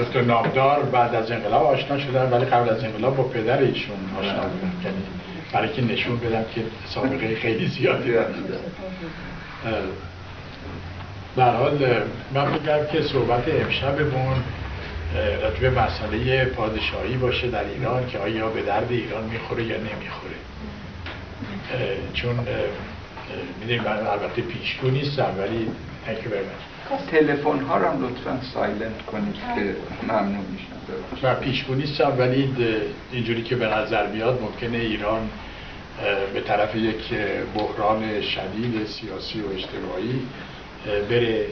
دکتر نامدار بعد از انقلاب آشنا شدن ولی قبل از انقلاب با پدر ایشون آشنا بودن. یعنی برای که نشون بدم که سابقه خیلی زیادی دارم در حال من میگم که صحبت امشبمون راجع مسئله پادشاهی باشه در ایران که آیا به درد ایران می‌خوره یا نمی‌خوره. چون می‌دونیم من البته پیشگو نیستم ولی you تلفن ها رو هم لطفا silent کنید که ممنون میشن من پیشگو نیستم ولی اینجوری که به نظر بیاد ممکنه ایران به طرف یک بحران شدید سیاسی و اجتماعی بره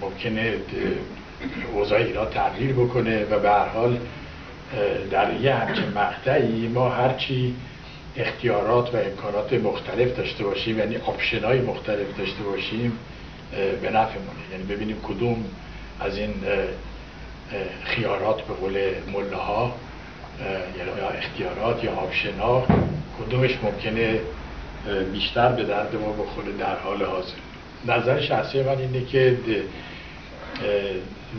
ممکنه اوضاع ایران تغییر بکنه و به هر حال در یه همچین مقطعی ما هرچی اختیارات و امکانات مختلف داشته باشیم یعنی option های مختلف داشته باشیم به نفعمونه یعنی ببینیم کدوم از این خیارات به قول ملاها یا اختیارات یا ها کدومش ممکنه بیشتر به درد ما بخوره در حال حاضر. نظر شخصی من اینه که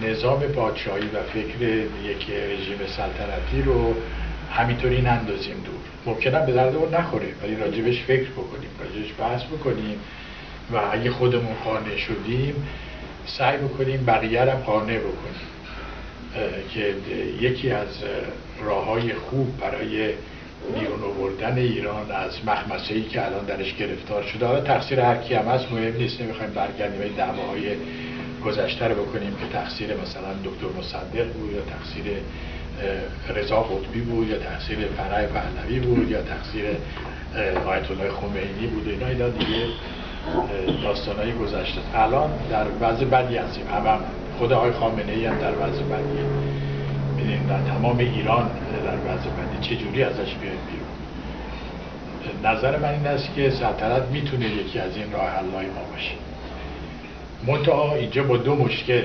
نظام پادشاهی و فکر یک رژیم سلطنتی رو همینطوری نندازیم دور. ممکنه به دردمون نخوره ولی راجبش فکر بکنیم راجبش بحث بکنیم. و اگه خودمون قانع شدیم سعی بکنیم بقیه هم قانع بکنیم. که یکی از راه های خوب برای بیرون آوردن ایران از مخمسه ای که الان درش گرفتار شده حالا تقصیر هر کی هم هست مهم نیست نمی‌خوایم برگردیم این دعواهای گذشته رو بکنیم که تقصیر مثلا دکتر مصدق بود یا تقصیر رضا قطبی بود یا تقصیر فرع پهلوی بود یا تقصیر آیت الله خمینی بود. اینا اینا دیگه داستانهای گذشته. الان در وضع بدی هستیم. هم, خود آقای خامنه ای هم در وضع بدی. می‌دونیم در تمام ایران در وضع بدی. چجوری ازش بیاید بیرون؟ نظر من این است که سلطنت می‌تونه یکی از این راه حلای ما باشه. منتها اینجا با دو مشکل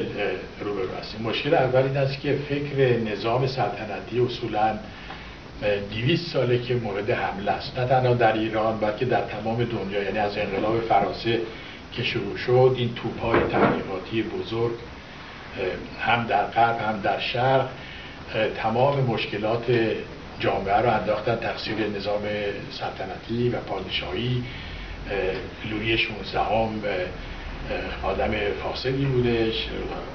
روبرو هستیم. مشکل اول این است که فکر نظام سلطنتی اصولا دیویست ساله که مورد حمله است. نه تنها در ایران بلکه در تمام دنیا یعنی از انقلاب فرانسه که شروع شد این توپهای تبلیغاتی بزرگ هم در غرب هم در شرق تمام مشکلات جامعه رو انداختن. تقصیر نظام سلطنتی و پادشاهی لویی 16 آدم فاسدی بودش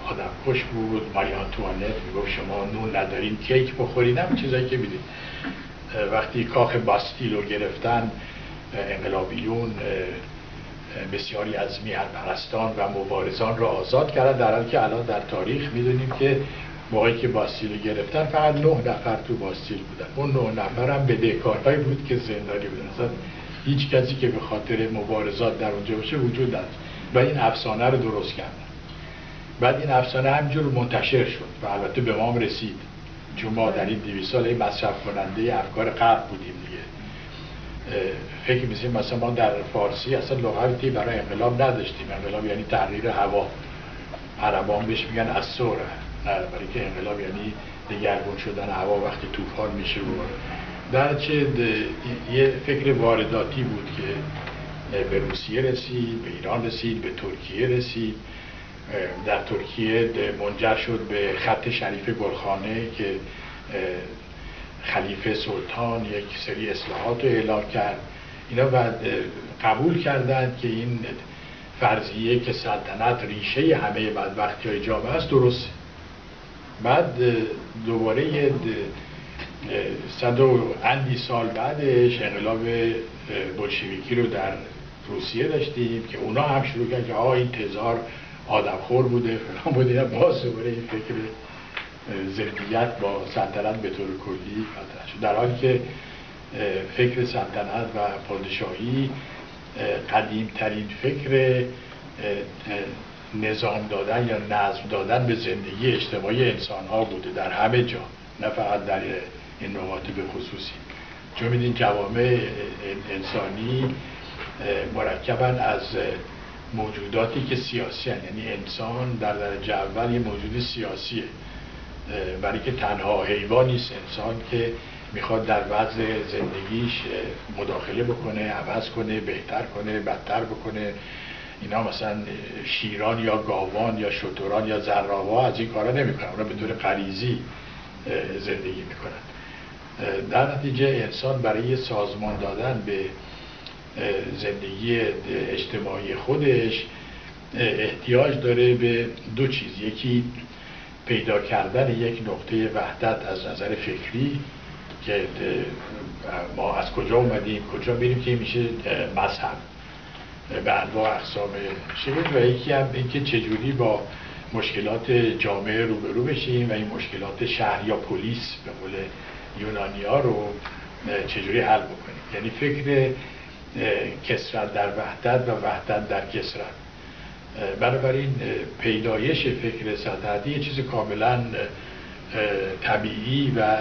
آدم خوش بود. ماری آنتوانت می‌گفت شما نون ندارین کیک بخورین هم چیزایی که می‌دید. وقتی کاخ باستیل رو گرفتن انقلابیون بسیاری از میهن پرستان و مبارزان را آزاد کردن در حالی که الان در تاریخ می‌دونیم که موقعی که باستیل گرفتن فقط نه نفر تو باستیل بودن. اون نه نفر هم بدهکارهایی بود که زندانی بودن. هیچ کسی که به خاطر مبارزات در اونجا باشه وجود نداشت. و این افسانه رو درست کردن. بعد این افسانه همجور منتشر شد و البته به ما رسید. چون ما در این دیوی سال مصرف کننده افکار غرب بودیم دیگه. فکر میسیم مثلا ما در فارسی اصلا لغتی برای انقلاب نداشتیم. انقلاب یعنی تغییر هوا. عربان بهش میگن از سوره برای که انقلاب یعنی دگرگون شدن هوا وقتی طوفان میشه بود در چه یه فکر وارداتی بود که به روسیه رسید به ایران رسید به ترکیه رسید. در ترکیه منجر شد به خط شریف گلخانه که خلیفه سلطان یک سری اصلاحات رو اعلام کرد. اینا بعد قبول کردند که این فرضیه که سلطنت ریشه همه بدبختی های جامعه است درست بعد دوباره صد و اندی سال بعدش انقلاب بلشویکی رو در روسیه داشتیم که اونا هم شروع کردن که آه این تزار آدمخور بوده فلان بوده باز دوباره این فکر زدیت با سلطنت به طور کلی شد. در حالی که فکر سلطنت و پادشاهی قدیمترین فکر نظام دادن یا نظم دادن به زندگی اجتماعی انسان ها بوده در همه جا نه فقط در این نقاط به خصوصی. چون میدین جوامع انسانی مرکبن از موجوداتی که سیاسی هن. یعنی انسان در درجه اول یه موجود سیاسیه. برای که تنها حیوان نیست. انسان که می‌خواد در وضع زندگیش مداخله بکنه عوض کنه بهتر کنه بدتر بکنه. اینا مثلا شیران یا گاوان یا شتران یا زرابا از این کارا نمی‌کنن. اونا به طور غریزی زندگی می‌کنن. در نتیجه انسان برای سازمان دادن به زندگی اجتماعی خودش احتیاج داره به دو چیز. یکی پیدا کردن یک نقطه وحدت از نظر فکری که ما از کجا اومدیم کجا میریم که میشه مذهب به انواع اقسام شکل. و یکی هم اینکه چجوری با مشکلات جامعه روبرو بشیم و این مشکلات شهر یا پلیس به قول یونانی رو چجوری حل بکنیم. یعنی فکر کسرت در وحدت و وحدت در کسرت. بنابراین پیدایش فکر سلطنتی یه چیز کاملا طبیعی و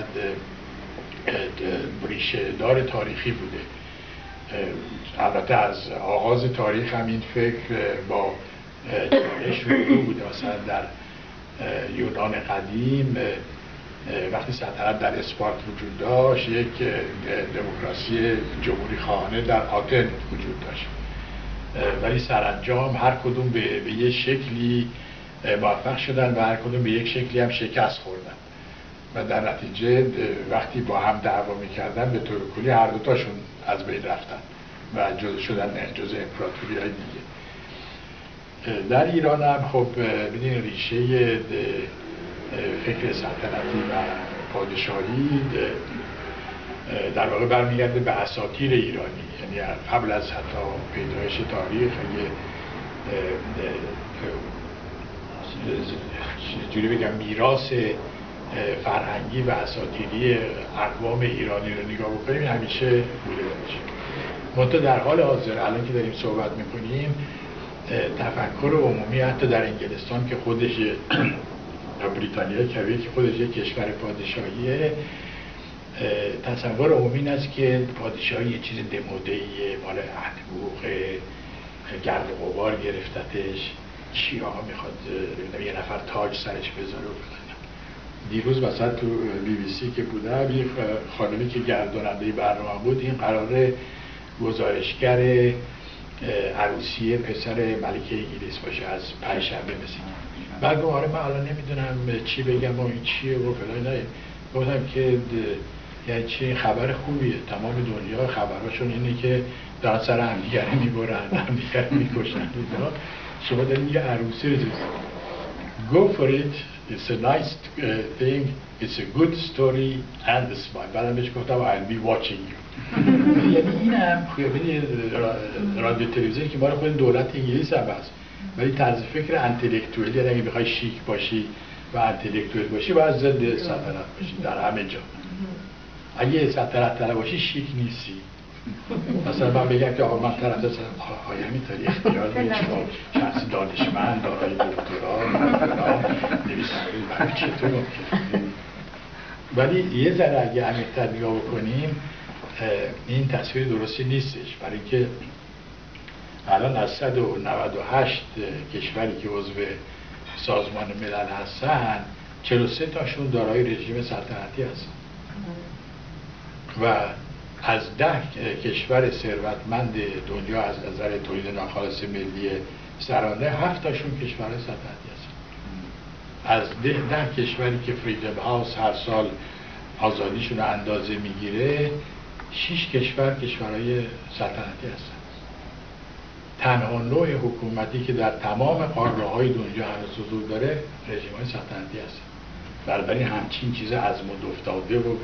ریشه دار تاریخی بوده. البته از آغاز تاریخ هم این فکر با چالش بوده مثلا در یونان قدیم وقتی سلطنت در اسپارت وجود داشت یک دموکراسی جمهوری خواهانه در آتن وجود داشت. ولی سرانجام هر کدوم به, به یه شکلی موفق شدن و هر کدوم به یک شکلی هم شکست خوردن. و در نتیجه وقتی با هم دعوا می‌کردن به طور کلی هر دوتاشون از بین رفتن و جز شدن جز امپراتوری های دیگه در ایران هم خب بدین ریشه فکر سلطنتی و پادشاهی در واقع برمیگرده به اساطیر ایرانی. یعنی قبل از حتی پیدایش تاریخ اگه جوری بگم میراث فرهنگی و اساطیری اقوام ایرانی رو نگاه بکنیم همیشه بوده باشه. منتها در حال حاضر الان که داریم صحبت می‌کنیم تفکر عمومی حتی در انگلستان که خودش بریتانیا که خودش یک کشور پادشاهیه تصور عمومی است که پادشاهی یه چیز دموده مال احتبوق گرد غبار گرفتتش. آقا می‌خواد یه نفر تاج سرش بذاره. دیروز مثلا تو بی بی سی که بودم یه خانمی که گرداننده برنامه بود این قرار گزارشگر عروسی پسر ملکه انگلیس باشه از پنجشنبه مثل بعد آره من الان نمی‌دونم چی بگم و این چیه و فلان گفتم که یعنی چی خبر خوبیه تمام دنیا خبراشون اینه که دارن سر همدیگره می‌برن همدیگره می‌کشن شما دارین یه عروسی رو go for it it's a nice thing it's a good story and a smile بعدم بهش گفتم I'll be watching you یعنی این هم رادیو تلویزیونی که ما خود دولت انگلیس هم هست ولی طرز فکر انتلکتوئل یعنی اگه بخوای شیک باشی و انتلکتوئل باشی باید ضد سلطنت باشی در همه جا. اگه سلطنت طلب باشی شیک نیستی. مثلا من بگم که آقا من طرف آقای همینطوری اختیار شما شخص دانشمند دارای دکترا نویسنده برای چطور ولی یه ذره اگه عمیق‌تر نگاه بکنیم این تصویر درستی نیستش. برای اینکه الان از 198 کشوری که عضو سازمان ملل هستن 43 تاشون دارای رژیم سلطنتی هستن. و از ده کشور ثروتمند دنیا از نظر تولید ناخالص ملی سرانه هفت تاشون کشور سلطنتی هستن. از ده, ده کشوری که فریدم هاوس هر سال آزادیشون اندازه می‌گیره شش کشور کشورهای سلطنتی هستن. تنها نوع حکومتی که در تمام قاره های دنیا هنوز حضور داره رژیم های سلطنتی هستن. بنابراین همچین چیز از مد افتاده و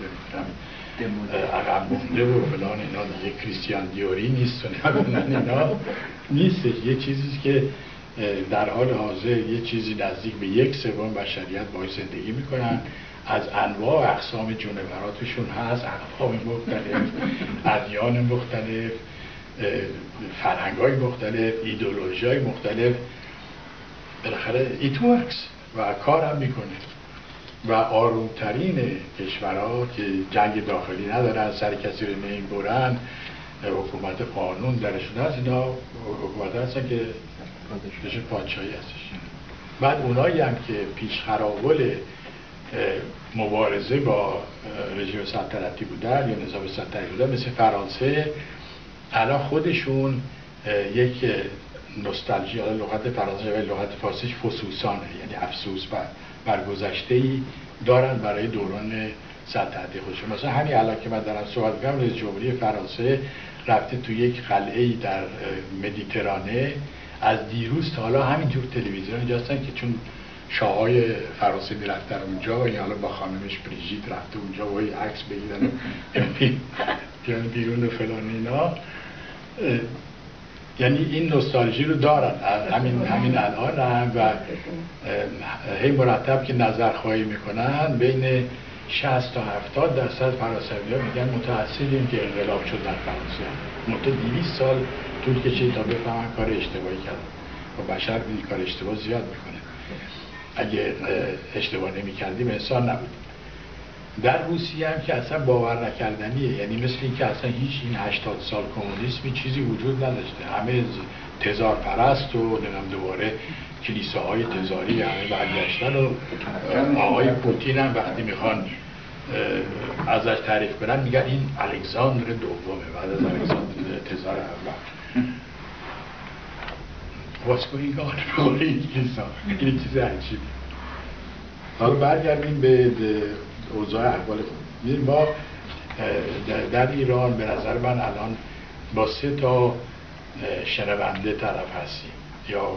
عقب مونده و فلان اینا دیگه کریستیان دیوری نیست و اینا نیستش. یه چیزی که در حال حاضر یه چیزی نزدیک به یک سوم بشریت باید زندگی می‌کنن. از انواع اقسام جونوراتشون هست اقوام مختلف ادیان مختلف. فرهنگ های مختلف ایدولوژی های مختلف. بالاخره ایت ورکس و کار هم می‌کنه. و آرومترین کشورها که جنگ داخلی ندارن سر کسی رو برن حکومت قانون درشون هست اینا حکومت هستن که پادشاهی هستش. بعد اونایی هم که پیش خرابل مبارزه با رژیم سلطنتی بودن یا نظام سلطنتی بودن مثل فرانسه الان خودشون یک نوستالژی لغت فرانسه و لغت فارسیش فسوسانه یعنی افسوس بر, بر گذشته ای دارن برای دوران سلطنتی خودشون. مثلا همین الان که من دارم صحبت کنم رئیس جمهوری فرانسه رفته تو یک قلعه ای در مدیترانه. از دیروز تا حالا همینجور تلویزیون اینجاستن که چون شاهای فرانسه می‌رفتن اونجا یا حالا با خانمش بریژیت رفته اونجا و عکس بگیرن بیرون و فلان اینا. یعنی این نوستالژی رو دارن. همین همین الان هم و هی مرتب که نظر خواهی می‌کنن بین 60 تا 70 درصد فرانسوی ها میگن متأثریم که انقلاب شد در فرانسه. مدت 200 سال طول کشید تا بفهمن کار اشتباهی کردن. و بشر این کار اشتباه زیاد می‌کنه. اگه اشتباه نمی کردیم انسان نبودیم در روسیه هم که اصلا باور نکردنیه. یعنی مثل اینکه اصلا هیچ این 80 سال کمونیسمی چیزی وجود نداشته. همه تزار پرست و نمیم دوباره کلیساهای تزاری همه برگشتن و آقای پوتین هم وقتی می‌خوان ازش تعریف کنن میگن این الکساندر دومه. بعد از الکساندر تزار اول What's going on به این چیز عجیبی حالا برگردیم به اوضاع احوال خود. ما در ایران به نظر من الان با سه تا شنونده طرف هستیم. یا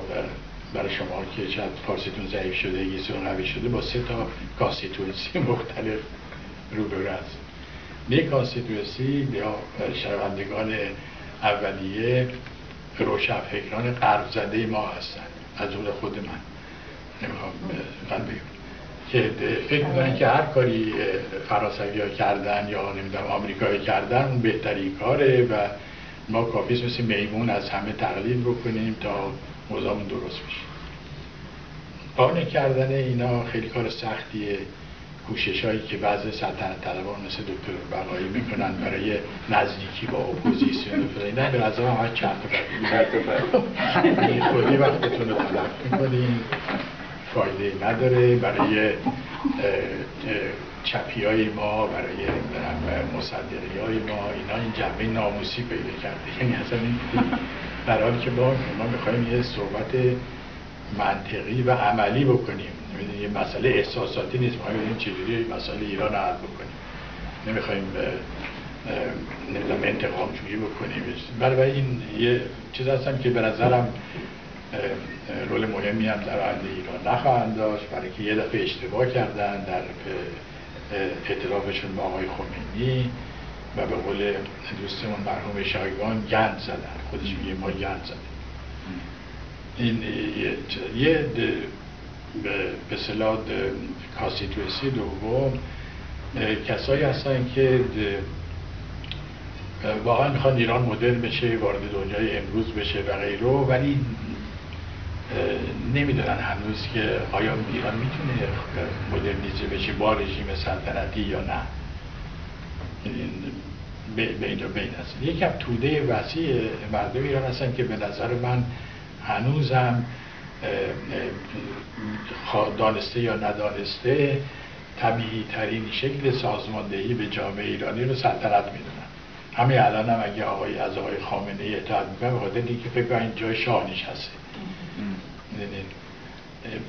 برای شما که چند فارسیتون ضعیف شده یه قوی شده با سه تا constituency مختلف روبرو هست یک constituency یا شنوندگان اولیه روشنفکران غرب زده ما هستن. از اون خود من. نمی‌خوام من بگم. که فکر می‌کنن که هر کاری فرانسوی ها کردن یا نمی‌دونم آمریکایی کردن اون بهترین کاره و ما کافیست مثل میمون از همه تقلید بکنیم تا موضوعمون درست بشه. قانع کردن اینا خیلی کار سختیه. کوشش هایی که بعض سلطنت طلبان مثل دکتر بقایی می‌کنن برای نزدیکی با اپوزیسیون و اینا. به نظر هم چرت و خودی وقتتون رو تلف می‌کنیم. فایده نداره برای چپی های ما برای مصدری های ما اینا این جنبه ناموسی پیدا کرده. یعنی اصلا این در حالی که ما ما می‌خوایم یه صحبت منطقی و عملی بکنیم. یه مسئله احساساتی نیست. ما این چجوری مسئله ایران رو حل بکنیم. نمی‌خوایم نمی‌دونم انتقام جویی بکنیم. برای این یه چیز هستم که به نظرم رول مهمی هم در آینده ایران نخواهند داشت. برای که یه دفعه اشتباه کردن در اعترافشون با آقای خمینی و به قول دوستمون مرحوم شایگان گند زدن. خودش میگه ما گند زدن این یه به صلاح کانستیتویسی دوم کسایی هستن که واقعا می‌خوان ایران مدل بشه وارد دنیای امروز بشه و غیره ولی نمی‌دونن هنوز که آیا ایران می‌تونه مدرنیزه بشه با رژیم سلطنتی یا نه. به اینجا بین هست یکم توده وسیع مردم ایران هستن که به نظر من هنوزم دانسته یا ندانسته طبیعی ترین شکل سازماندهی به جامعه ایرانی رو سلطنت می‌دونن. همه الان هم اگه آقای از آقای خامنه ای اطلاع می‌کنم به خاطر اینکه فکر این جای شاهنش هسته.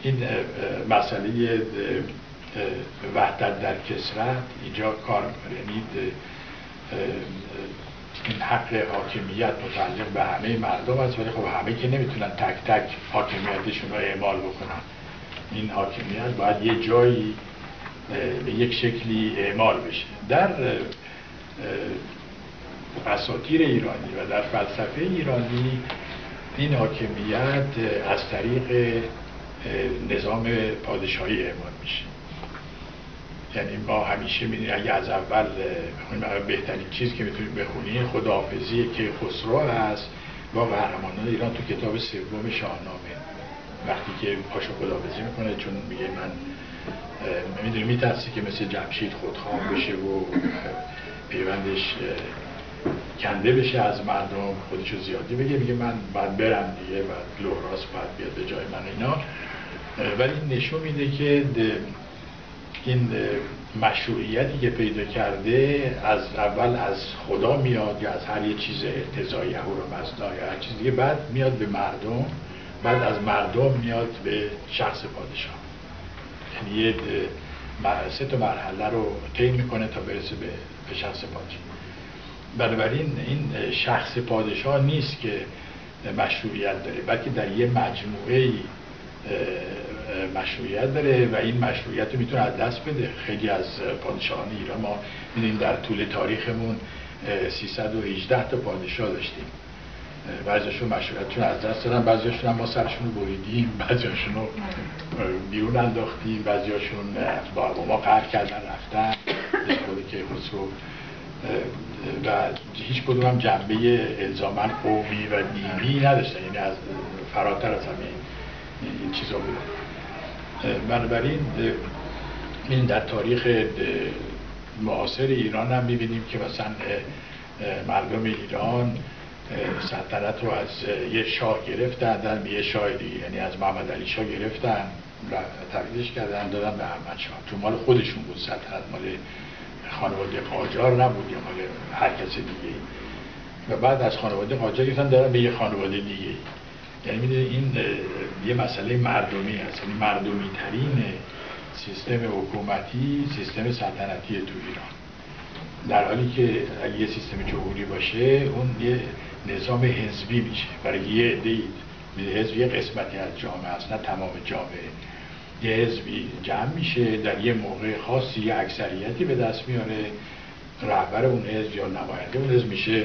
این مسئله وحدت در کسرت اینجا کار یعنی این حق حاکمیت متعلق به همه مردم است ولی خب همه که نمی‌تونن تک تک حاکمیتشون رو اعمال بکنن. این حاکمیت باید یه جایی به یک شکلی اعمال بشه. در اساطیر ایرانی و در فلسفه ایرانی این حاکمیت از طریق نظام پادشاهی اعمال میشه. یعنی ما همیشه می‌دونیم اگه از اول بهترین چیز که می‌تونیم بخونیم خداحافظی که خسرو هست با قهرمانان ایران تو کتاب سوم شاهنامه. وقتی که پاشو خداحافظی می‌کنه چون میگه من می‌دونی میترسی که مثل جمشید خودخواه بشه و پیوندش کنده بشه از مردم خودشو زیادی بگه میگه من باید برم دیگه و لوراس باید بیاد به جای من اینا. ولی نشون میده که این مشروعیتی که پیدا کرده از اول از خدا میاد یا از هر یه چیز ارتضایی و مصدا یا هر چیز دیگه بعد میاد به مردم بعد از مردم میاد به شخص پادشاه. یعنی یه سه تا مرحله رو طی می‌کنه تا برسه به شخص پادشاه. بنابراین این شخص پادشاه نیست که مشروعیت داره بلکه در یه مجموعه مشروعیت داره و این مشروعیت رو می‌تونه از دست بده. خیلی از پادشاهان ایران ما می‌دونیم در طول تاریخمون 318 تا پادشاه داشتیم. بعضیشون مشروعیتشون از دست دادن بعضیشون هم ما سرشون رو بریدیم بعضیشون رو بیرون انداختیم بعضیشون با ما قهر کردن رفتن خودی که خسرو و هیچ کدوم هم جنبه الزامن قومی و دینی نداشتن. یعنی از فراتر از همین این چیزا بود بنابراین این در تاریخ معاصر ایران هم می‌بینیم که مثلا مردم ایران سلطنت رو از یه شاه گرفتن دادن به یه شاه دیگه. یعنی از محمد علی شاه گرفتن تبدیلش کردن دادن به احمد شاه. تو مال خودشون بود سلطنت مال خانواده قاجار نبود یا مال هر کس دیگه و بعد از خانواده قاجار گرفتن دادن به یه خانواده دیگه یعنی این یه مسئله مردمی هست. یعنی مردمی ترین سیستم حکومتی سیستم سلطنتی تو ایران. در حالی که اگه یه سیستم جمهوری باشه اون یه نظام حزبی میشه. برای یه عده حزب یه قسمتی از جامعه است نه تمام جامعه. یه حزبی جمع میشه در یه موقع خاصی یه اکثریتی به دست میاره. رهبر اون حزب یا نماینده اون حزب میشه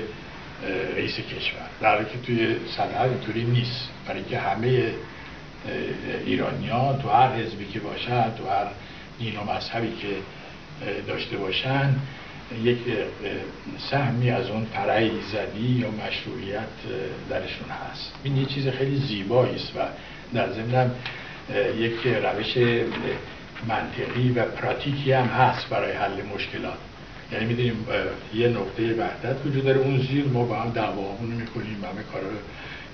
رئیس کشور. در حالی که توی صدر اینطوری نیست. برای که همه ایرانیان تو هر حزبی که باشن تو هر دین و مذهبی که داشته باشن یک سهمی از اون پرعی زدی یا مشروعیت درشون هست. این یه چیز خیلی زیبایی است و در ضمن یک روش منطقی و پراتیکی هم هست برای حل مشکلات. یعنی می‌دونیم یه نقطه وحدت وجود داره. اون زیر ما با هم دعواهامون می‌کنیم همه کارا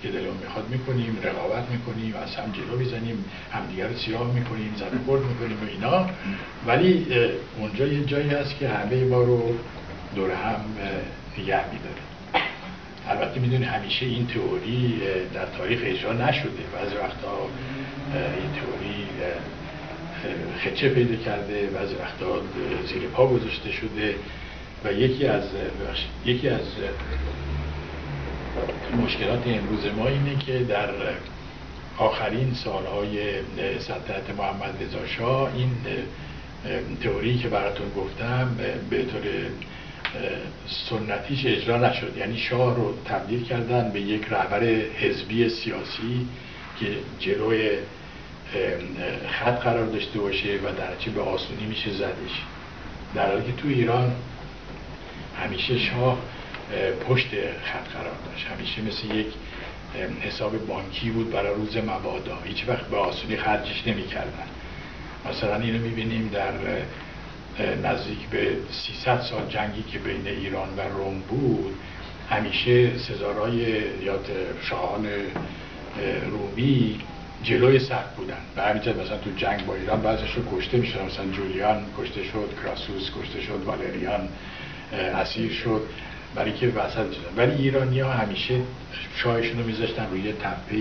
که دلمون می‌خواد می‌کنیم رقابت می‌کنیم از هم جلو می‌زنیم همدیگه رو سیاه می‌کنیم زد و می‌کنیم و اینا. ولی اونجا یه جایی هست که همه ما رو دور هم نگه میداره. البته می‌دونی همیشه این تئوری در تاریخ اجرا نشده. بعضی وقتا این تئوری خچه پیدا کرده بعضی وقتا زیر پا گذاشته شده و یکی از یکی از مشکلات امروز ما اینه که در آخرین سالهای سلطنت محمد رضا این تئوری که براتون گفتم به طور سنتیش اجرا نشد. یعنی شاه رو تبدیل کردن به یک رهبر حزبی سیاسی که جلوی خط قرار داشته باشه و در چه به آسونی میشه زدش. در حالی که تو ایران همیشه شاه پشت خط قرار داشت. همیشه مثل یک حساب بانکی بود برای روز مبادا. هیچ وقت به آسونی خرجش نمی کردن. مثلا اینو می‌بینیم در نزدیک به 300 سال جنگی که بین ایران و روم بود همیشه سزارای یا شاهان رومی جلوی صف بودن. به همین مثلا تو جنگ با ایران بعضش کشته می‌شد مثلا جولیان کشته شد کراسوس کشته شد والریان اسیر شد. برای که وسط ولی ایرانی ها همیشه شاهشون رو میذاشتن روی تپه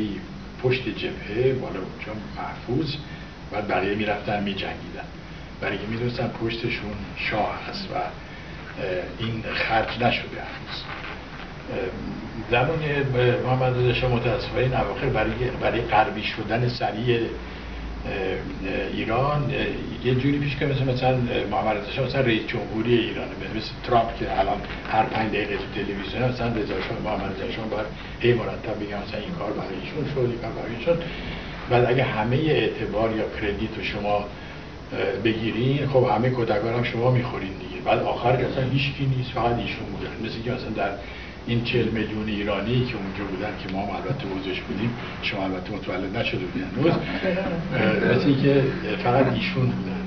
پشت جبهه بالا اونجا محفوظ و بقیه می‌رفتن میجنگیدن. برای که می‌دونستن پشتشون شاه هست و این خرج نشده هنوز. زمان محمد رضا شاه متاسفانه این برای برای غربی شدن سریع ایران یه جوری پیش که مثل مثلا محمد رضا شاه مثلا رئیس جمهوری ایرانه مثل ترامپ که الان هر پنج دقیقه تو تلویزیون مثلا رضا شاه محمد رضا شاه باید هی مرتب بگم مثلا این کار برای ایشون شد این کار برای ایشون بعد اگه همه اعتبار یا کردیت رو شما بگیرین خب همه کدگار هم شما می‌خورین دیگه. بعد آخر که اصلا هیچکی نیست فقط ایشون بودن مثل که مثلا در این چل میلیون ایرانی که اونجا بودن که ما هم البته حوزش بودیم شما البته متولد نشده بودین هنوز مثل که فقط ایشون بودن.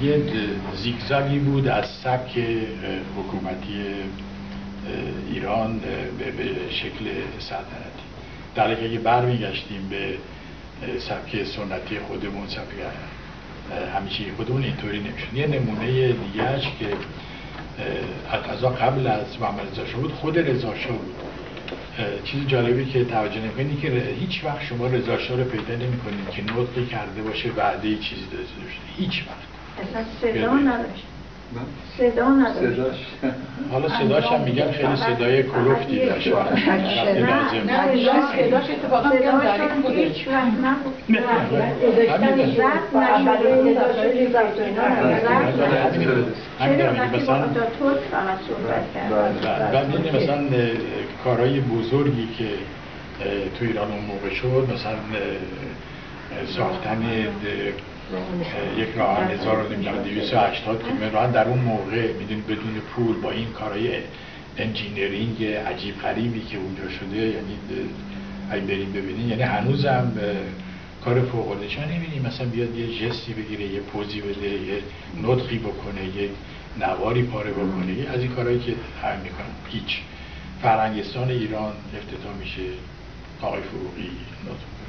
این یه زیگزاگی بود از سبک حکومتی ایران به شکل سلطنتی. در اگه برمیگشتیم به سبک سنتی خودمون سبک همیشه خودمون اینطوری نمی‌شد. یه نمونه دیگهش که از قبل از محمد رضا بود خود رضا بود. چیز جالبی که توجه نکنید که هیچ وقت شما رضا رو پیدا نمی‌کنید که نطقی کرده باشه وعده چیزی داشته باشه. هیچ وقت. اصلا صدا نداشت. صدا نداشت حالا صداش هم میگن خیلی صدای کلوفتی داشت. نه نه صداش اتفاقا هیچ وقت نبود مثلا مثلا کارهای بزرگی که تو ایران اون موقع شد مثلا ساختن یک راه 1280 کیلومتر در اون موقع می‌دونید بدون پول با این کارهای انجینیرینگ عجیب غریبی که اونجا شده یعنی اگه بریم ببینید یعنی هنوزم کار فوق العاده شما نمی‌بینید مثلا بیاد یه جستی بگیره یه پوزی بده یه نطقی بکنه یه نواری پاره بکنه. از این کارهایی که هم می‌کنن هیچ. فرنگستان ایران افتتاح میشه. آقای فروغی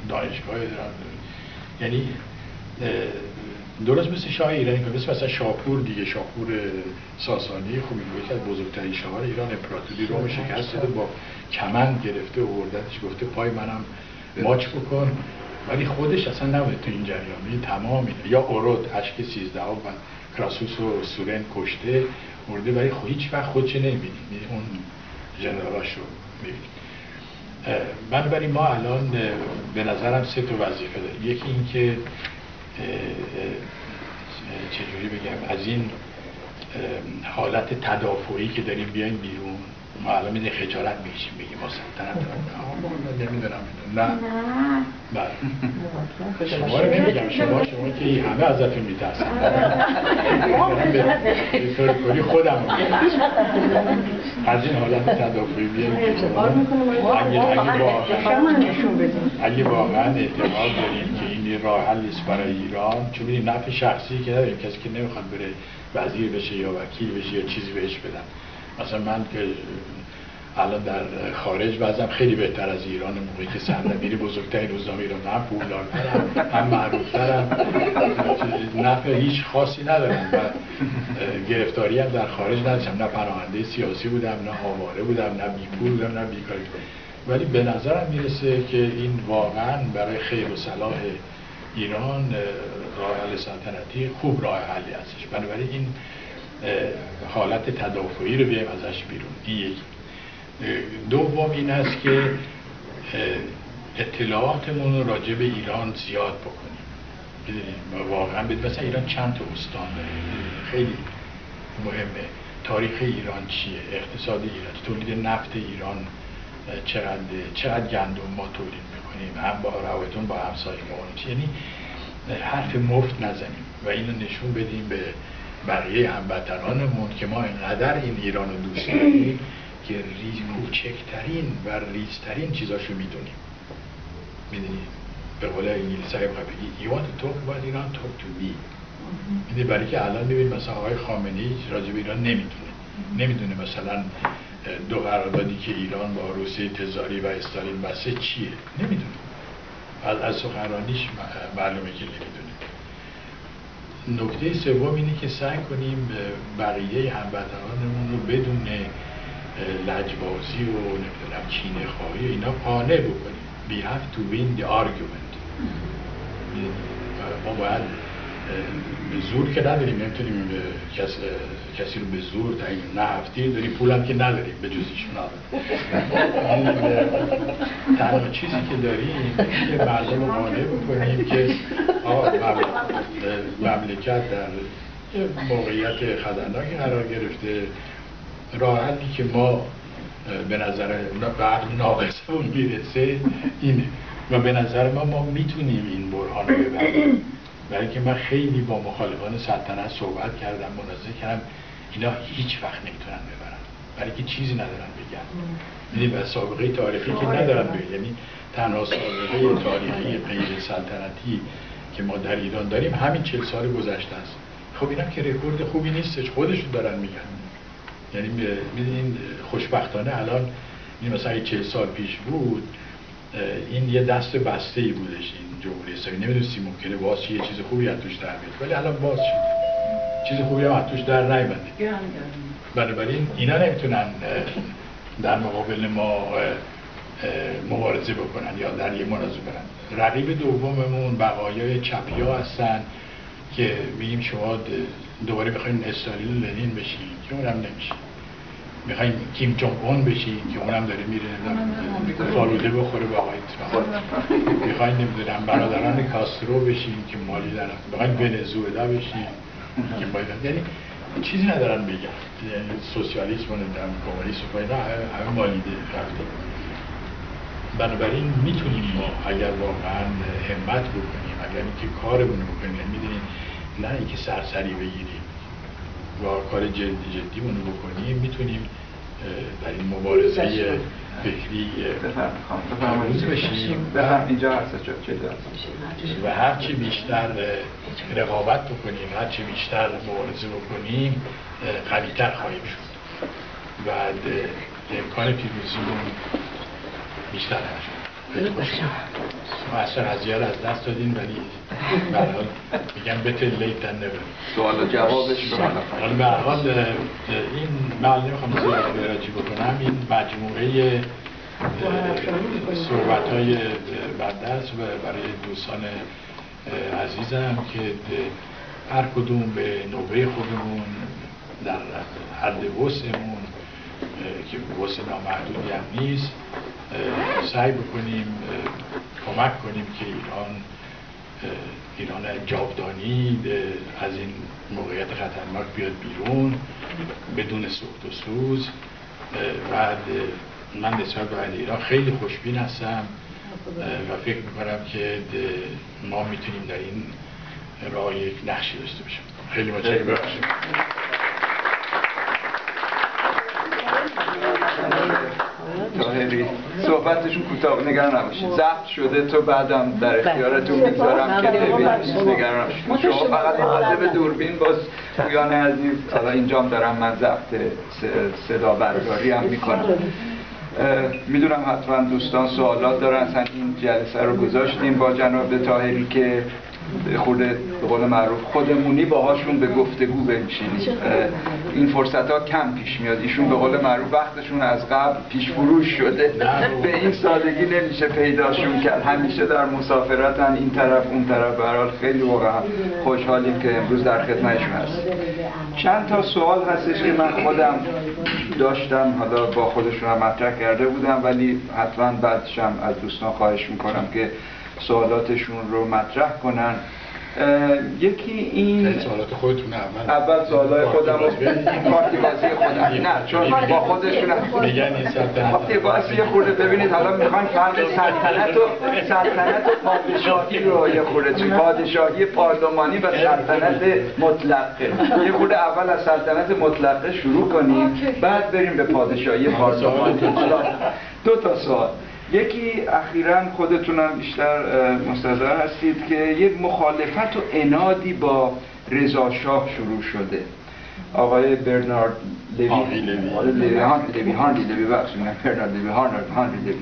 دانشگاه یعنی درست مثل شاه ایرانی که مثل مثلا شاپور دیگه شاپور ساسانی خوبی یکی از بزرگترین شاهان ایران امپراتوری روم شکست داده با کمند گرفته و اردتش گفته پای منم ماچ بکن. ولی خودش اصلا نبوده تو این جریان این تمام یا اورود اشک 13 و کراسوس و سورن کشته مرده. ولی خود هیچ وقت خودش نمی‌بینی. اون جنرالاش رو می‌بینی. بنابراین ما الان به نظرم سه تا وظیفه داریم. یکی اینکه چجوری بگم از این حالت تدافعی که داریم بیایم بیرون ما الان میده خجالت می‌کشیم بگیم ما سلطنت نمی‌دونم نه. بله. شما رو نمیگم شما شما که همه ازتون میترسن. به طور کلی خودم. از این حالت تدافعی بیایم اگه واقعا اعتقاد داریم که این راه حل برای ایران. چون این نفع شخصی که داریم کسی که نمی‌خواد بره وزیر بشه یا وکیل بشه یا چیزی بهش بدن. مثلا من که الان در خارج وضعم خیلی بهتر از ایران موقعی که سردبیری بزرگترین روزنامه ایران هم پولدارترم هم معروفترم. نفع هیچ خاصی ندارم و گرفتاری هم در خارج نداشتم. نه پناهنده سیاسی بودم نه آواره بودم نه بیپول بودم نه بیکاری. ولی به نظرم می‌رسه که این واقعا برای خیر و صلاح ایران راه حل سلطنتی خوب راه حلی هستش. بنابراین این حالت تدافعی رو بیایم ازش بیرون. این یک دوم این است که اطلاعاتمون راجع به ایران زیاد بکنیم. واقعا بید مثلا ایران چند تا استان خیلی مهمه. تاریخ ایران چیه؟ اقتصاد ایران تولید نفت ایران چقدر چقدر گندم ما تولید می‌کنیم هم با روایتون با همسایه ما یعنی حرف مفت نزنیم و اینو نشون بدیم به بقیه هموطنانمون که ما اینقدر این ایران رو دوست داریم که ریز کوچکترین و ریزترین چیزاشو می‌دونیم. می‌دونی؟ به قول انگلیسی های بگی you want to talk about Iran talk to me. می‌دونی برای که الان می‌بینیم مثلا آقای خامنه‌ای راجع به ایران نمی‌دونه. نمی‌دونه مثلا دو قراردادی که ایران با روسیه تزاری و استالین بسته چیه؟ نمی‌دونه از, از سخنرانیش معلومه که نمی‌دونه نکته سوم اینه که سعی کنیم بقیه هموطنانمون رو بدون لجبازی و نمی‌دونم چینه خواهی اینا قانع بکنیم. We have to win the argument. ما باید به زور که نداریم. نمی‌تونیم کس، کسی رو به زور نه هفتی داریم پولم که نداریم به جز ایشون. تنها چیزی که داریم که مردم رو قانع بکنیم که مملکت در موقعیت خطرناکی قرار گرفته. راه که ما به نظر بعد ناقصمون می‌رسه اینه. و به نظر ما ما می‌تونیم این برهان رو ببریم برای که من خیلی با مخالفان سلطنت صحبت کردم مناظره کردم اینا هیچ وقت نمی‌تونن ببرن. برای که چیزی ندارن بگن. یعنی به سابقه تاریخی که ندارن بگن. یعنی تنها سابقه تاریخی غیر سلطنتی که ما در ایران داریم همین چل سال گذشته است. خب اینا که رکورد خوبی نیستش. خودشون دارن میگن. یعنی می‌دونین خوشبختانه الان این مثلا چه سال پیش بود این یه دست بسته ای بودش این جمهوری اسلامی. نمی‌دونستی ممکنه باز یه چیز خوبی از توش در بیاد. ولی الان باز شد چیز خوبی هم از توش در نیومده. بنابراین اینا نمی‌تونن در مقابل ما مبارزه بکنن یا در یه منازعه برن. رقیب دوممون بقایای چپی ها هستن که بگیم شما دوباره بخوایم استالین لنین بشین. که اونم نمیشه. می‌خوایم کیم جونگ اون بشین که اونم داره میره فالوده بخوره با آقای ترامپ. می‌خوایم نمی‌دونم برادران کاسترو بشین که مالی دارن. می‌خوایم ونزوئلا بشین که باید یعنی چیزی ندارن بگن. یعنی سوسیالیسم و نمی‌دونم کمونیسم و اینا همه مالیده رفته بنابراین می‌تونیم ما اگر واقعا همت بکنیم اگر اینکه کارمون بکنیم یعنی می‌دونیم نه اینکه سرسری بگیریم. و کار جدی جدی رو بکنیم می‌تونیم در این مبارزه فکری روز بشیم. به هم اینجا هست و هرچی بیشتر رقابت بکنیم هرچی بیشتر مبارزه بکنیم قویتر خواهیم شد. و امکان پیروزیمون بیشتر هست ما اصلا از از دست دادیم ولی برحال میگم بتل لیتن نبر سوال جوابش به حال برحال این من نمی‌خوام زیاد براجی بکنم. این مجموعه صحبت های بردست و برای دوستان عزیزم که هر کدوم به نوبه خودمون در حد وسعمون که وسع نامحدودی هم نیست. سعی بکنیم کمک کنیم که ایران ایران جاودانی از این موقعیت خطرناک بیاد بیرون بدون سوخت و سوز. و من نسبت به ایران خیلی خوشبین هستم و فکر می‌کنم که ما می‌تونیم در این راه یک نقشی داشته باشیم. خیلی متشکرم. تاهری صحبتشون کوتاه نگران نباشید. ضبط شده تو بعدم در اختیارتون می‌ذارم که ببینید. نگران نباشید. شما فقط حاضر به دوربین باز پویان عزیز؟ حالا اینجام دارم من ضبط صدا برداری هم می‌کنم. می‌دونم حتما دوستان سوالات دارن اصلا این جلسه رو گذاشتیم با جناب تاهری که خود به قول معروف خودمونی باهاشون به گفتگو بنشینیم. این فرصت ها کم پیش میاد. ایشون به قول معروف وقتشون از قبل پیش فروش شده. به این سادگی نمیشه پیداشون کرد. همیشه در مسافرتن این طرف اون طرف. برحال خیلی واقعا خوشحالیم که امروز در خدمتشون هست. چند تا سوال هستش که من خودم داشتم حالا با خودشون هم مطرح کرده بودم ولی حتما بعدشم از دوستان خواهش می‌کنم که سوالاتشون رو مطرح کنن. یکی این سوالات خودتون اول اول سوالای خودم رو پارتی بازی خودم. نه چون با خودشون میگن این سلطنت. وقتی باعث یه خورده ببینید حالا می‌خوایم فرق سلطنت و سلطنت و پادشاهی رو یه خورده تو پادشاهی پارلمانی و سلطنت مطلقه. یه خورده اول از سلطنت مطلقه شروع کنیم. بعد بریم به پادشاهی پارلمانی. دو تا سوال. یکی اخیرا خودتونم بیشتر مستظر هستید که یک مخالفت و انادی با رضا شاه شروع شده. آقای برنارد لوی لوی. هانری لوی برنارد لوی هانری لوی.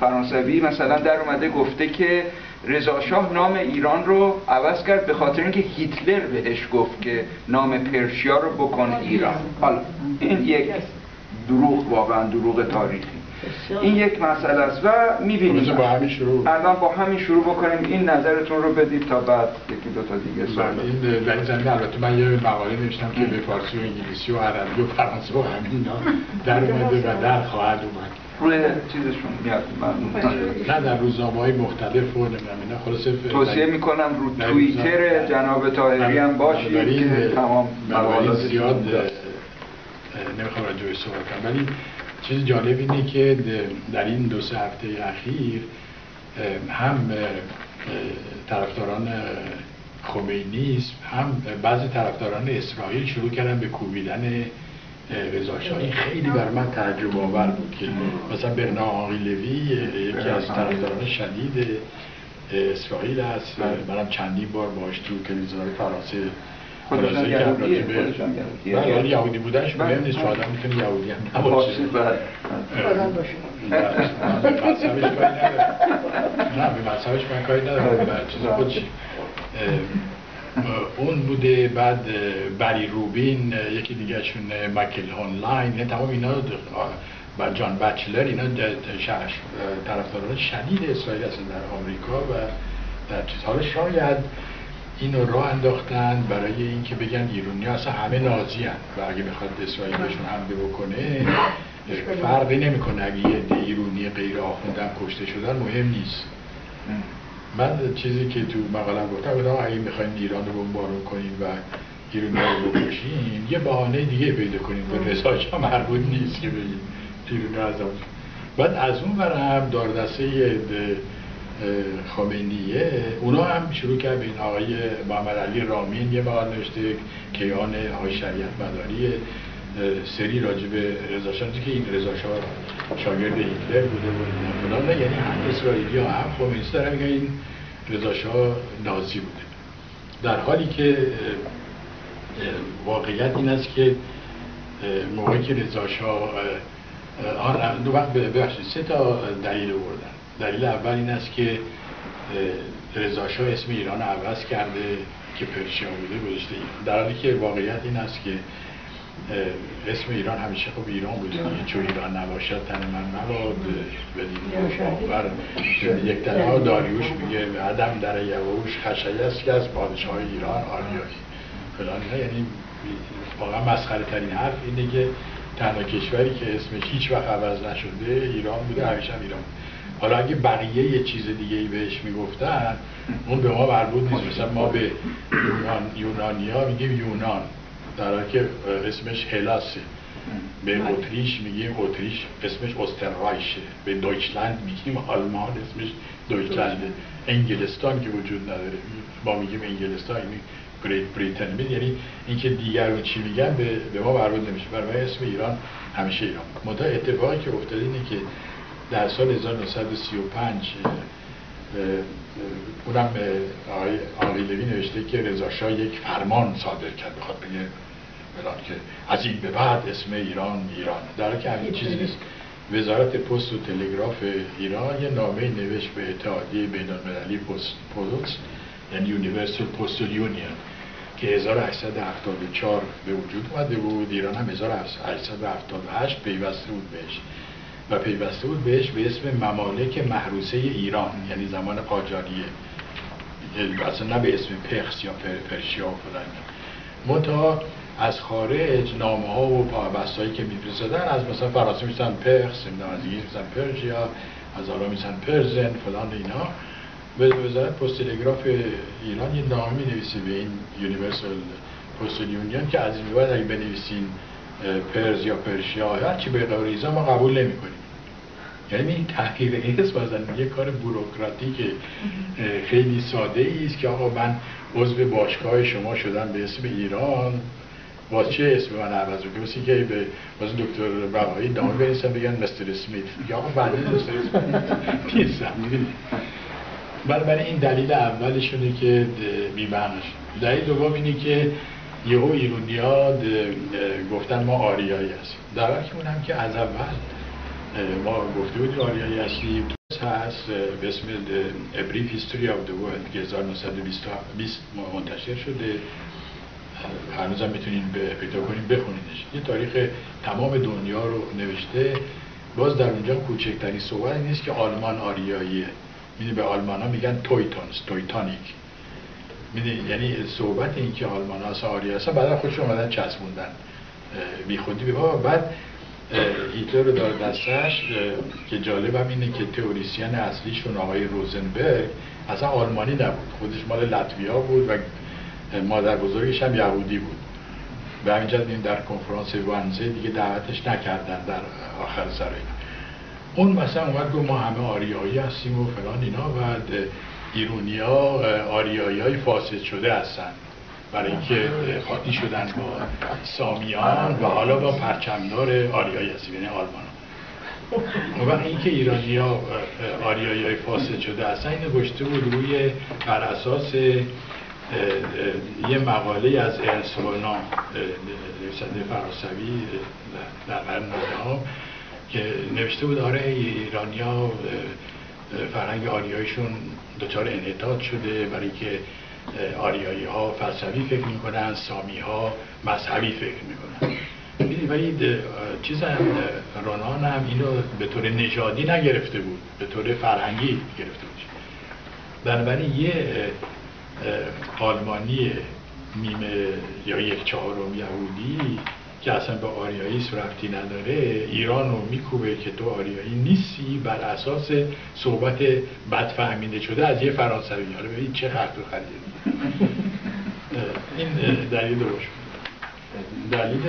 فرانسوی مثلا در اومده گفته که رضا شاه نام ایران رو عوض کرد به خاطر اینکه هیتلر بهش گفت که نام پرشیا رو بکن ایران. حالا این یک دروغ واقعا دروغ تاریخی. این یک مسئله است و می‌بینید با همین شروع. الان با همین شروع بکنیم. این نظرتون رو بدید تا بعد یکی دو تا دیگه سوال. بله، این در این زمینه البته من یه مقاله نوشتم که به فارسی و انگلیسی و عربی و فرانسه و همین در اومده و در خواهد اومد. روی چیزشون میاد. نه در روزنامه های مختلف و نمی‌دونم اینا. خلاصه توصیه می‌کنم رو توییتر جناب طاهری هم باشید که تمام مقالات زیاد نمی‌خوام راجعش صحبت کنم. ولی چیز جالب اینه که در این دو سه هفته اخیر هم طرفداران خمینی هم بعضی طرفداران اسرائیل شروع کردن به کوبیدن رضا خیلی بر من تعجب آور بود که مثلا برنا آقی لوی یکی از طرفداران شدید اسرائیل است. منم چندین بار باش تو کلیزای فرانسه خودشان یهودیه خودشان یهودیه. بله یهودی بودنش مهم نیست چون آدم می‌تونه یهودی هم نباشه. بله. نه به مذهبش من کاری ندارم به چیز. خودش اون بوده بعد بری روبین یکی دیگه شون مکل هونلاین نه تمام اینا و جان بچلر اینا طرفداران شدید اسرائیل هستن در آمریکا و در چیز حالا شاید اینو راه انداختن برای اینکه بگن ایرونی اصلا همه نازی هن. و اگه بخواد اسرائیل بهشون حمله بکنه فرقی نمی‌کنه. اگه یه ایرونی غیر آخوندن کشته شدن مهم نیست. من چیزی که تو مقالم گفتم بودم اگه می‌خوایم ایران رو بمبارون کنیم و ایرونی رو بکشیم یه بهانه دیگه پیدا کنیم به رساج ها مربوط نیست که بگیم ایرونی از بعد از اون برم داردسته خامنیه اونا هم شروع کرد به این آقای محمد علی رامین یه مقال نوشته کیان آقای شریعت مداری سری راجب رضا که این رضا شاگرد هیتلر بوده و فلان یعنی هم اسرائیلی ها هم خمینیست دارن میگن این رضا نازی بوده. در حالی که واقعیت این است که موقعی که رضا شاه دو وقت ببخشید سه تا دلیل بردن دلیل اول این است که رضا اسم ایران عوض کرده که پرشیا بوده گذاشته در حالی که واقعیت این است که اسم ایران همیشه خب ایران بوده چون ایران نباشد تن من مباد بدین یک تنها داریوش میگه عدم در یوش خشایی است که از پادشاه ایران آریایی فلان یعنی واقعا مسخره ترین حرف اینه که تنها کشوری که اسمش هیچ وقت عوض نشده ایران بوده همیشه ایران حالا اگه بقیه یه چیز دیگه ای بهش می‌گفتن اون به ما مربوط نیست. مثلا ما به یونان یونانیا میگیم یونان. در حالی که اسمش هلاسه به اتریش میگیم اتریش اسمش استرایشه به دویچلند میگیم آلمان اسمش دویچلنده انگلستان که وجود نداره. ما میگیم انگلستان یعنی بریتن یعنی اینکه دیگرون چی میگن به, به ما مربوط نمیشه. برای اسم ایران همیشه ایران. مدا اتفاقی که افتاده اینه که در سال 1935 اونم آقای آقای لوی نوشته که رضا یک فرمان صادر کرد. بخواد بگه فلان که از این به بعد اسم ایران ایران. در که همین چیزی نیست. وزارت پست و تلگراف ایران یه نامه نوشت به اتحادیه بین المللی پست. یعنی Universal Postal Union که 1874 به وجود اومده بود. ایران هم 1878 پیوسته بود بهش. و پیوسته بود بهش به اسم ممالک محروسه ایران یعنی زمان قاجاریه. اصلا نه به اسم پرس یا پرشیا و فلان. از خارج نامه ها و پابست هایی که میفرستادن از مثلا فرانسه میسن پرس از انگلیس میسن پرژیا از آلا میسن پرزن فلان اینا. وزارت پست تلگراف ایران یه نامه می نویسه به این یونیورسال پست یونیون که از این بعد اگه بنویسین پرز یا پرشیا هر چی به قبل ما قبول نمی کنیم یعنی این تغییر اسم از یه کار بوروکراتیک خیلی ساده است که آقا من عضو باشگاه شما شدم به اسم ایران با چه اسم من عوض مثل که به باز دکتر بقایی نامه بنویسن بگن مستر اسمیت یا آقا بعد مستر اسمیت نیستم برای این دلیل اولشونه که میبنش دلیل دوم اینه که یهو ایرونی ها گفتن ما آریایی هستیم. در که هم که از اول ما گفته بودیم آریایی هستیم. هست به اسم A Brief History of World که 1920 منتشر شده. هنوز می‌تونین پیدا کنیم بخونیدش یه تاریخ تمام دنیا رو نوشته. باز در اونجا کوچکترین صحبت نیست که آلمان آریاییه. می‌دونی به آلمان ها میگن تویتونز تویتانیک. می‌دونی یعنی صحبت این که آلمان ها آری هستن بعد خودشون اومدن چسبوندن. بی خودی به بعد هیتلر رو داره دستش که جالب اینه که تئوریسین اصلیشون آقای روزنبرگ اصلا آلمانی نبود. خودش مال لطویا بود و مادر بزرگش هم یهودی بود. به همین این در کنفرانس وانزه دیگه دعوتش نکردن در آخر سر اون مثلا اومد گفت ما همه آریایی هستیم و فلان اینا و ایرونیا آریایی های فاسد شده هستن. برای اینکه خاطی شدن با سامیان و حالا با پرچمدار آریایی هستیم یعنی آلمان. و اینکه ایرانی آریایی های فاسد شده هستن اینو گشته بود روی بر اساس یه مقاله از ارسونا نویسنده فرانسوی در قرن که نوشته بود آره ایرانیا فرهنگ آریایشون دچار انحطاط شده برای که آریایی ها فلسفی فکر می‌کنن سامی ها مذهبی فکر می‌کنن. ولی چیز هم رونان هم اینو به طور نژادی نگرفته بود به طور فرهنگی گرفته بود. بنابراین یه آلمانی نیمه یا یک چهارم یهودی که اصلا به آریایی رفتی نداره ایران رو میکوبه که تو آریایی نیستی بر اساس صحبت بد فهمیده شده از یه فرانسوی. حالا ببین چه خرد و این دلیل دوش دلیل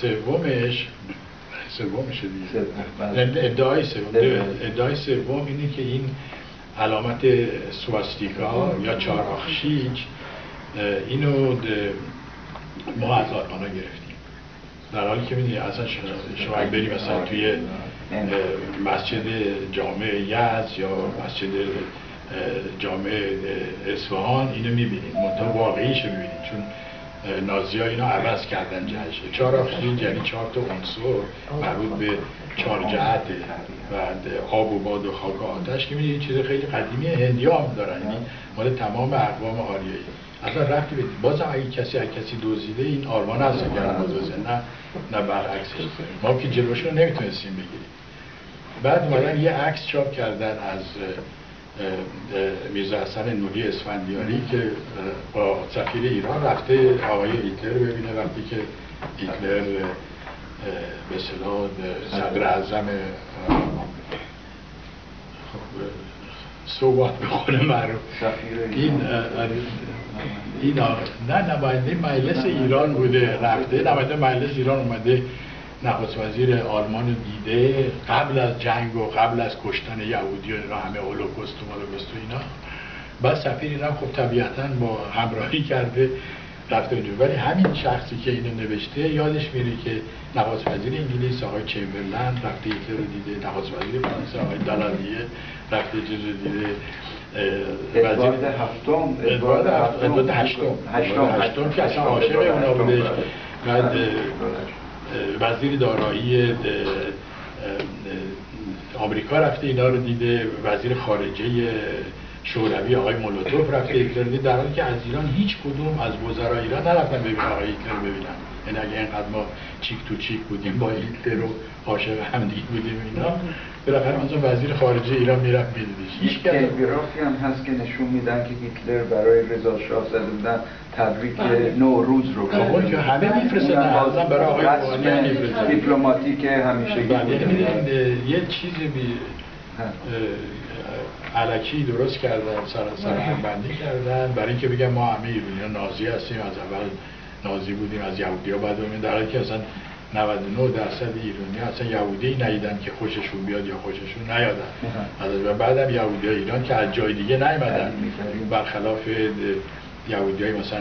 سومش سومش دیگه. بله. ادعای سوم. ادعای سوم اینه که این علامت سواستیکا یا چاراخشیک اینو ما از آلمان گرفتیم. در حالی که می‌دونی اصلا شما اگه بریم مثلا توی مسجد جامع یز یا مسجد جامع اصفهان اینو می‌بینید منطقه واقعیش می‌بینید چون نازی ها اینو عوض کردن جهشه چهار آفرین یعنی چهار تا عنصر مربوط به چهار جهت و آب و باد و خاک و آتش. که می‌دونید چیز خیلی قدیمی هندی هم دارن. یعنی مال تمام اقوام آریایی اصلا رفتی بدید بازم اگه کسی اگه کسی دوزیده این آرمان هست اگر نه نه برعکسش. ما که جلوش رو نمی‌تونستیم بگیریم. بعد اومدن یه عکس چاپ کردن از میرزا حسن نوری اسفندیاری که با سفیر ایران رفته آقای هیتلر ببینه وقتی که هیتلر به صلاح صدر اعظم صحبت بخونه معروف. این این نه نماینده مجلس ایران بوده رفته. نماینده مجلس ایران اومده نخست وزیر آلمان رو دیده. قبل از جنگ و قبل از کشتن یهودی و اینا همه هولوکوست و مولوکوست و اینا. بعد سفیر ایران خب طبیعتا با همراهی کرده رفته اونجا ولی همین شخصی که اینو نوشته یادش میره که نخست وزیر انگلیس آقای چمبرلند رفته هیتلر رو دیده. نخست وزیر فرانسه آقای دلالیه رو دیده ادوارد هفتم ادوارد هشتم. هشتم. که اصلا عاشق اونا بودش. بعد وزیر دارایی آمریکا رفته اینا رو دیده. وزیر خارجه شوروی آقای مولوتوف رفته. هیتلر دید در حالی که از ایران هیچ کدوم از وزرای ایران نرفتن ببینن. آقای هیتلر ببینن. یعنی اگه اینقدر ما چیک تو چیک بودیم با هیتلر و عاشق هم دیگه بودیم اینا. بالاخره مثلا وزیر خارجه ایران می‌رفت میدیدش هیچ تلگرافی هم هست که نشون میدن که هیتلر برای رضا شاه زده بودن تبریک نوروز رو خب که همه میفرستن اصلا برای آقای دیپلماتیک همیشه یعنی یه چیزی بی علکی درست کردن سر سر هم بندی کردن. برای اینکه بگم ما همه ایرانی نازی هستیم از اول نازی بودیم از یهودی ها بعد در حالی که اصلا 99 درصد ایرانی اصلا یهودی ندیدن که خوششون بیاد یا خوششون نیادن. و بعدم یهودی ایران که از جای دیگه نیومدن. برخلاف یهودی های مثلا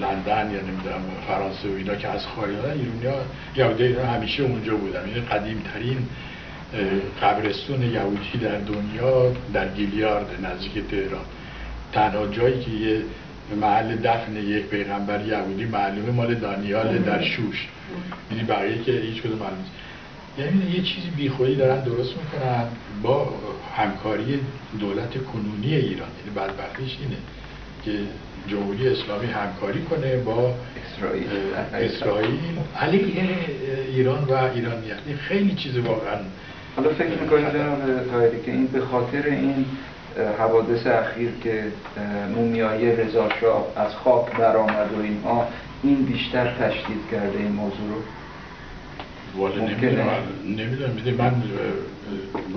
لندن یا نمی‌دونم فرانسه و اینا که از خارج ایرانی ها یهودی ایران همیشه اونجا بودن. این قدیم ترین قبرستون یهودی در دنیا در گیلیارد نزدیک تهران. تنها جایی که یه محل دفن یک پیغمبر یهودی معلومه مال دانیال در شوش. یعنی بقیه که هیچ کدوم معلوم یعنی یه چیزی بیخوری دارن درست می‌کنن با همکاری دولت کنونی ایران. یعنی بدبختیش اینه که جمهوری اسلامی همکاری کنه با اسرائیل. اسرائیل. علیه ایران و ایرانیت خیلی چیز واقعا حالا فکر می‌کنید جناب که این به خاطر این حوادث اخیر که مومیایی رضا شاه از خاک برآمد و اینها این بیشتر تشدید کرده این موضوع رو؟ والا نمی‌دونم من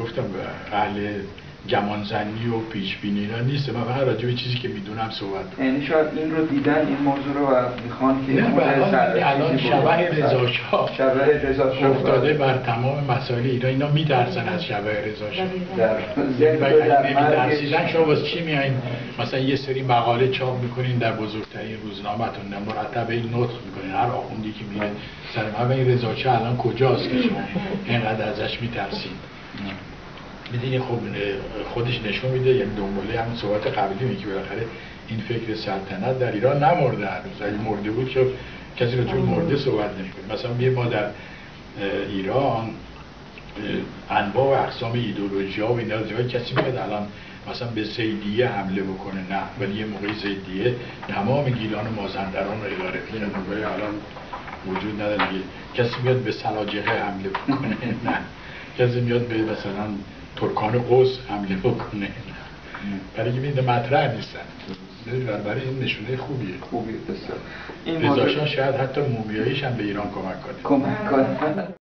گفتم اهل گمانزنی و پیش بینی اینا نیست. من فقط راجع به چیزی که می‌دونم صحبت کنم یعنی شاید این رو دیدن این موضوع رو و می‌خوان که نه الان شبه رضا شاه شبه رضا شاه افتاده بر تمام مسائل ایران اینا میترسن از شبه رضا شاه در شما واسه چی میایین مثلا یه سری مقاله چاپ می‌کنین در بزرگترین روزنامه‌تون. مرتب این نطق می‌کنین. هر آخوندی که میره سر من این رضا شاه الان کجاست که شما اینقدر ازش میترسید می‌دونی خب خودش نشون میده یعنی دنباله همون صحبت قبلی که بالاخره این فکر سلطنت در ایران نمرده هنوز. اگه مرده بود که کسی رو مرده صحبت نمی‌کنه. مثلا ما در ایران انواع و اقسام ایدولوژی ها و اینا کسی میاد الان مثلا به سیدیه حمله بکنه. نه ولی یه موقعی سیدیه تمام گیلان و مازندران رو اداره کنه الان وجود نداره. کسی میاد به سلاجقه حمله بکنه. نه. کسی میاد به مثلا ترکان قوس حمله بکنه برای که این مطرح نیستن. برای این نشونه خوبیه. خوبیه بسیار. این شاید حتی مومیاییش هم به ایران کمک کنه. کمک کنه.